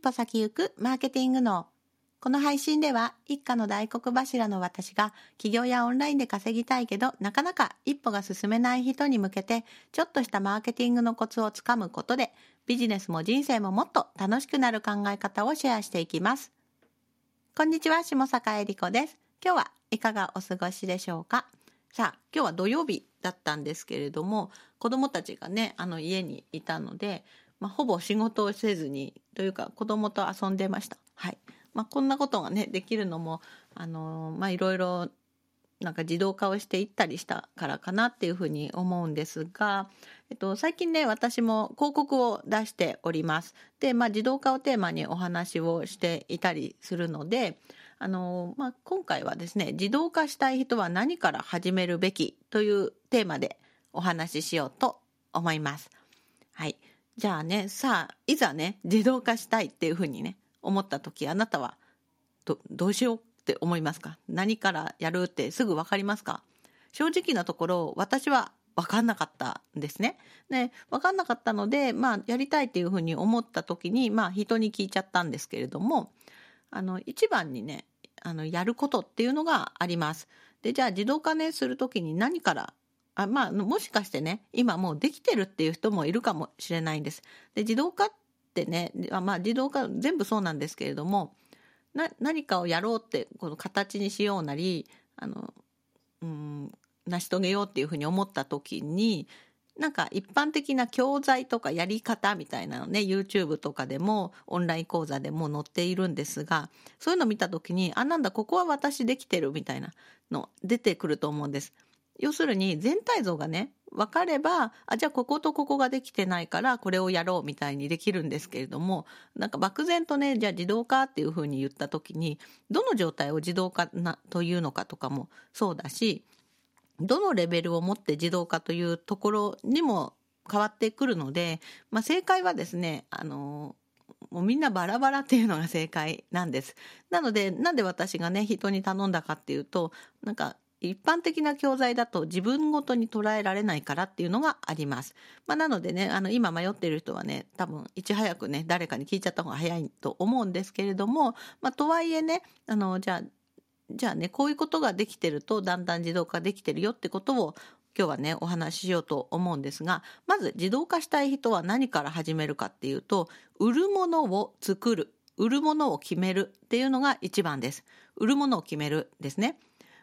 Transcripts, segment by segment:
歩先行くマーケティング脳。この配信では一家の大黒柱の私が企業やオンラインで稼ぎたいけどなかなか一歩が進めない人に向けてちょっとしたマーケティングのコツをつかむことでビジネスも人生ももっと楽しくなる考え方をシェアしていきます。こんにちは、下坂恵理子です。今日はいかがお過ごしでしょうか？さあ、今日は土曜日だったんですけれども子供たちがね、あの家にいたのでまあ、ほぼ仕事をせずにというか子供と遊んでました。はいまあ、こんなことがねできるのもあのまあいろいろなんか自動化をしていったりしたからかなっていうふうに思うんですが、えっと、最近ね私も広告を出しております。で、まあ、自動化をテーマにお話をしていたりするのであの、まあ、今回はですね自動化したい人は何から始めるべきというテーマでお話ししようと思います。はい。じゃあね、さあ、いざね、自動化したいっていうふうにね、思った時、あなたは、ど、どうしようって思いますか？何からやるってすぐ分かりますか？正直なところ、私は分かんなかったんですね。で、分かんなかったので、まあ、やりたいっていうふうに思った時に、まあ、人に聞いちゃったんですけれども、あの、一番にね、あの、やることっていうのがあります。で、じゃあ自動化ね、するときに何からあまあ、もしかしてね、今もうできてるっていう人もいるかもしれないんです。で、自動化ってね、まあ自動化全部そうなんですけれども、何かをやろうってこの形にしようなりあの、うん、成し遂げようっていうふうに思った時になんか一般的な教材とかやり方みたいなのね YouTube とかでもオンライン講座でも載っているんですがそういうの見た時にあなんだここは私できてるみたいなの出てくると思うんです。要するに全体像がね分かればあじゃあこことここができてないからこれをやろうみたいにできるんですけれどもなんか漠然とねじゃあ自動化っていうふうに言った時にどの状態を自動化なというのかとかもそうだしどのレベルを持って自動化というところにも変わってくるので、まあ、正解はですねあのもうみんなバラバラっていうのが正解なんです。なのでなんで私がね人に頼んだかっていうとなんか一般的な教材だと自分ごとに捉えられないからっていうのがあります。まあ、なのでね、あの今迷っている人はね、多分いち早くね、誰かに聞いちゃった方が早いと思うんですけれども、まあ、とはいえね、あの、じゃあ、じゃあね、こういうことができてるとだんだん自動化できてるよってことを今日はね、お話ししようと思うんですが、まず自動化したい人は何から始めるかっていうと、売るものを作る。売るものを決めるっていうのが一番です。売るものを決めるですね。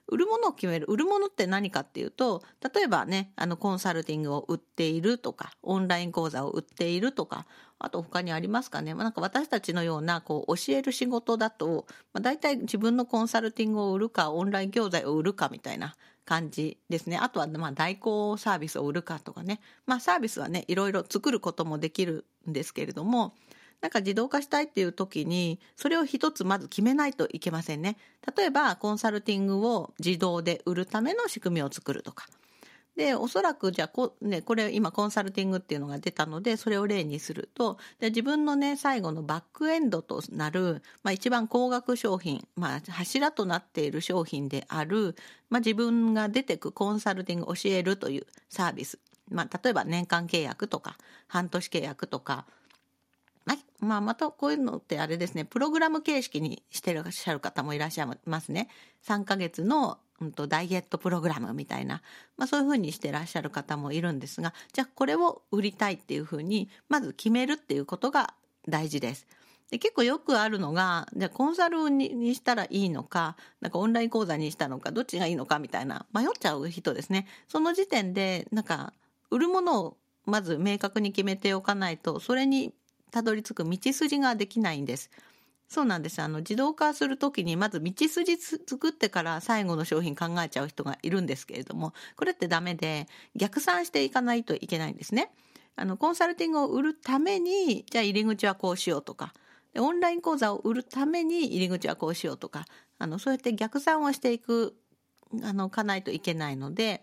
売るものを決める。売るものって何かっていうと、例えばね、あの、コンサルティングを売っているとか、オンライン講座を売っているとか、あと他にありますかね。まあ、なんか私たちのような、こう、教える仕事だと、まあ、大体自分のコンサルティングを売るか、オンライン教材を売るかみたいな感じですね。あとは、まあ、代行サービスを売るかとかね。まあ、サービスはね、いろいろ作ることもできるんですけれども、なんか自動化したいっていう時に、それを一つまず決めないといけませんね。例えば、コンサルティングを自動で売るための仕組みを作るとか。で、おそらくじゃあこ、ね、これ今コンサルティングっていうのが出たので、それを例にすると、で自分のね、最後のバックエンドとなる、まあ一番高額商品、まあ柱となっている商品である、まあ自分が出てくコンサルティング教えるというサービス。まあ例えば年間契約とか、半年契約とか、まあ、またこういうのってあれですね、プログラム形式にしてらっしゃる方もいらっしゃいますね。3ヶ月の、うん、とダイエットプログラムみたいな、まあそういうふうにしてらっしゃる方もいるんですが、じゃあこれを売りたいっていうふうに、まず決めるっていうことが大事です。で結構よくあるのが、じゃあコンサルにしたらいいのか、なんかオンライン講座にしたのか、どっちがいいのかみたいな、迷っちゃう人ですね。その時点で、なんか、売るものをまず明確に決めておかないと、それにたどり着く道筋ができないんです。そうなんです。あの、自動化するときに、まず道筋作ってから最後の商品考えちゃう人がいるんですけれども、これってダメで、逆算していかないといけないんですね。あの、コンサルティングを売るために、じゃあ入り口はこうしようとか、オンライン講座を売るために入り口はこうしようとか、あの、そうやって逆算をしていく、あの、かないといけないので、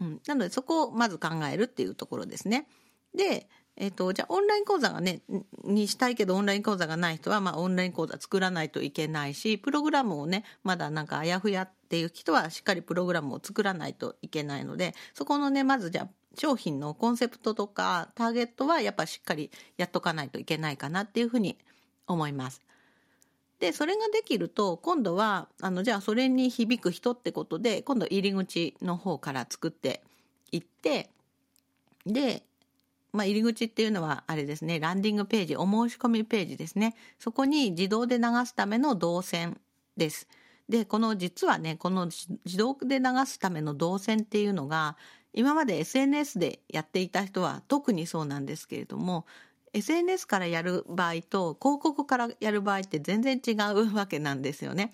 うん。なので、そこをまず考えるっていうところですね。で、えっ、ー、と、じゃあオンライン講座がね、にしたいけどオンライン講座がない人は、まあオンライン講座作らないといけないし、プログラムをね、まだなんかあやふやっていう人はしっかりプログラムを作らないといけないので、そこのね、まずじゃあ商品のコンセプトとかターゲットはやっぱしっかりやっとかないといけないかなっていうふうに思います。で、それができると、今度は、あの、じゃあそれに響く人ってことで、今度入り口の方から作っていって、で、まあ、入り口っていうのはあれですね、ランディングページ、お申し込みページですね。そこに自動で流すための動線です。で、この実はね、この自動で流すための動線っていうのが、今まで SNS でやっていた人は特にそうなんですけれども、SNS からやる場合と広告からやる場合って全然違うわけなんですよね。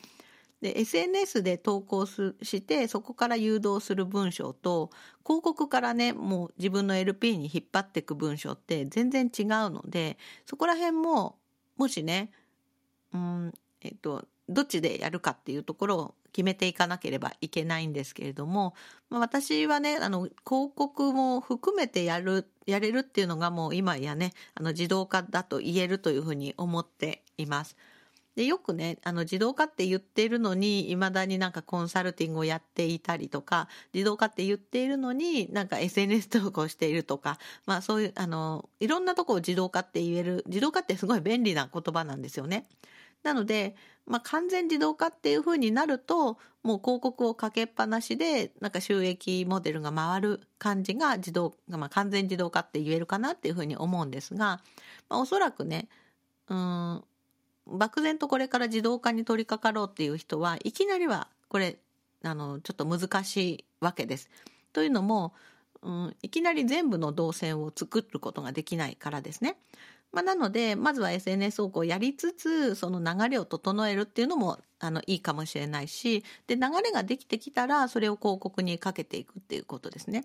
で SNS で投稿してそこから誘導する文章と広告からねもう自分の LP に引っ張っていく文章って全然違うのでそこら辺ももしねうんえっとどっちでやるかっていうところを決めていかなければいけないんですけれども、まあ、私はねあの広告も含めてやるやれるっていうのがもう今やねあの自動化だと言えるというふうに思っています。でよくねあの自動化って言ってるのにいまだになんかコンサルティングをやっていたりとか自動化って言っているのになんか SNS 投稿しているとか、まあ、そういうあのいろんなとこを自動化って言える自動化ってすごい便利な言葉なんですよね。なので、まあ、完全自動化っていうふうになるともう広告をかけっぱなしでなんか収益モデルが回る感じが自動、まあ、完全自動化って言えるかなっていうふうに思うんですが、まあ、おそらくねうん漠然とこれから自動化に取り掛かろうっていう人はいきなりはこれあのちょっと難しいわけです。というのも、うん、いきなり全部の動線を作ることができないからですね。まあ、なのでまずは SNS をこうやりつつその流れを整えるっていうのもあのいいかもしれないしで流れができてきたらそれを広告にかけていくっていうことですね。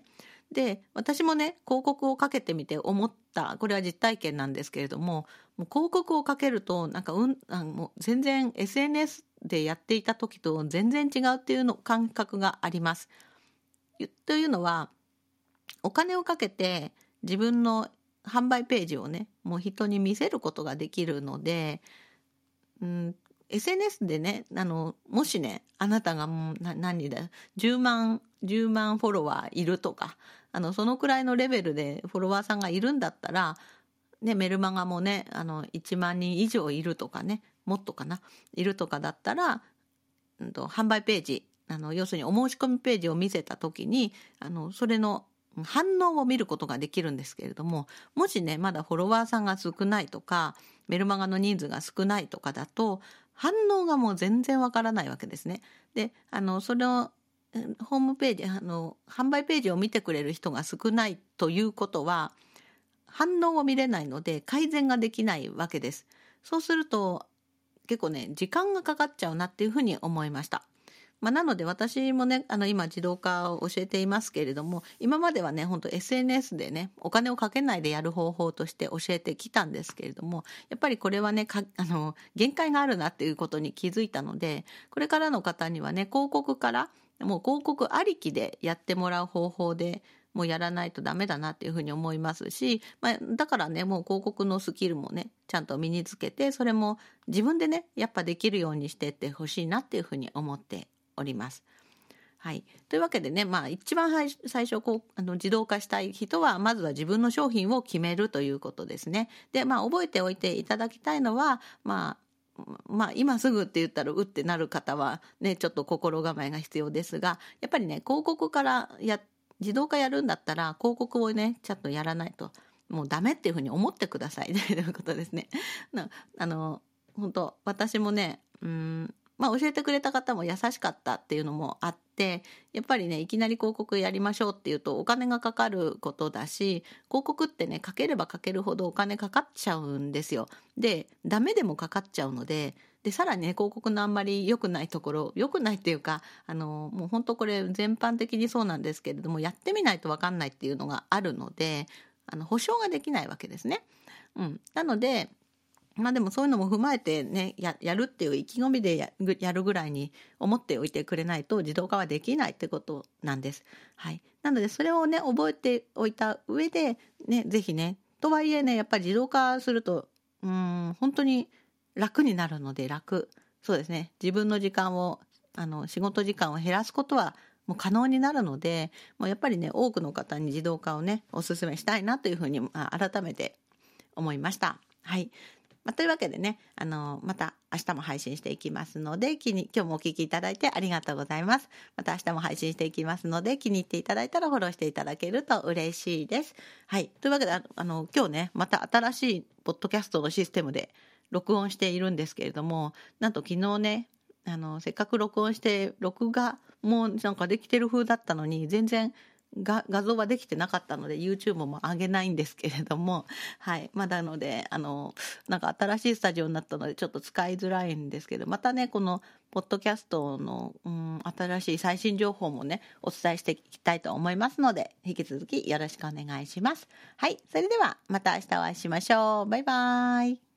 で私もね広告をかけてみて思ったこれは実体験なんですけれどももう広告をかけるとなんかうんあもう全然 SNS でやっていた時と全然違うっていうの感覚があります。というのはお金をかけて自分の販売ページをねもう人に見せることができるので、うん、SNS でねあのもしねあなたがもう何だ10万10万フォロワーいるとかあのそのくらいのレベルでフォロワーさんがいるんだったら、ね、メルマガもねあの1万人以上いるとかねもっとかないるとかだったら、うんと、販売ページあの要するにお申し込みページを見せた時にあのそれの反応を見ることができるんですけれどももしねまだフォロワーさんが少ないとかメルマガの人数が少ないとかだと反応がもう全然わからないわけですね。であのそのホームページあの販売ページを見てくれる人が少ないということは反応を見れないので改善ができないわけです。そうすると結構ね時間がかかっちゃうなっていうふうに思いました。まあ、なので私もねあの今自動化を教えていますけれども今まではね本当 SNS でねお金をかけないでやる方法として教えてきたんですけれどもやっぱりこれはね あの限界があるなっていうことに気づいたのでこれからの方にはね広告からもう広告ありきでやってもらう方法でもうやらないとダメだなっていうふうに思いますし、まあ、だからねもう広告のスキルもねちゃんと身につけてそれも自分でねやっぱできるようにしてってほしいなっていうふうに思っております。はい、というわけでね、まあ、一番最初こうあの自動化したい人はまずは自分の商品を決めるということですね。で、まあ、覚えておいていただきたいのは、まあ、まあ、今すぐって言ったらうってなる方はねちょっと心構えが必要ですがやっぱりね広告からや自動化やるんだったら広告をねちゃんとやらないともうダメっていうふうに思ってください ということですね。あの本当私もねうんまあ、教えてくれた方も優しかったっていうのもあってやっぱりねいきなり広告やりましょうっていうとお金がかかることだし広告ってねかければかけるほどお金かかっちゃうんですよ。でダメでもかかっちゃうのででさらにね広告のあんまり良くないところ良くないっていうかあのもう本当これ全般的にそうなんですけれどもやってみないと分かんないっていうのがあるのであの保証ができないわけですね。うん、なのでまあでもそういうのも踏まえてねややるっていう意気込みでややるぐらいに思っておいてくれないと自動化はできないってことなんです。はい、なのでそれをね覚えておいた上でね是非ねとはいえねやっぱり自動化するとうん本当に楽になるので楽そうですね自分の時間をあの仕事時間を減らすことはもう可能になるのでもうやっぱりね多くの方に自動化をねお勧めしたいなというふうに、まあ、改めて思いました。はいまあ、というわけでね、あの、また明日も配信していきますので、気に、今日もお聞きいただいてありがとうございます。また明日も配信していきますので、気に入っていただいたらフォローしていただけると嬉しいです。はい。というわけで、あの、今日ね、また新しいポッドキャストのシステムで録音しているんですけれども、なんと昨日ね、あの、せっかく録音して、録画もなんかできてる風だったのに、全然が画像はできてなかったので YouTube も上げないんですけれども、はい。まだので、あの、なんか新しいスタジオになったのでちょっと使いづらいんですけど、またね、このポッドキャストの、うん、新しい最新情報もね、お伝えしていきたいと思いますので、引き続きよろしくお願いします。はい。それではまた明日お会いしましょう。バイバーイ。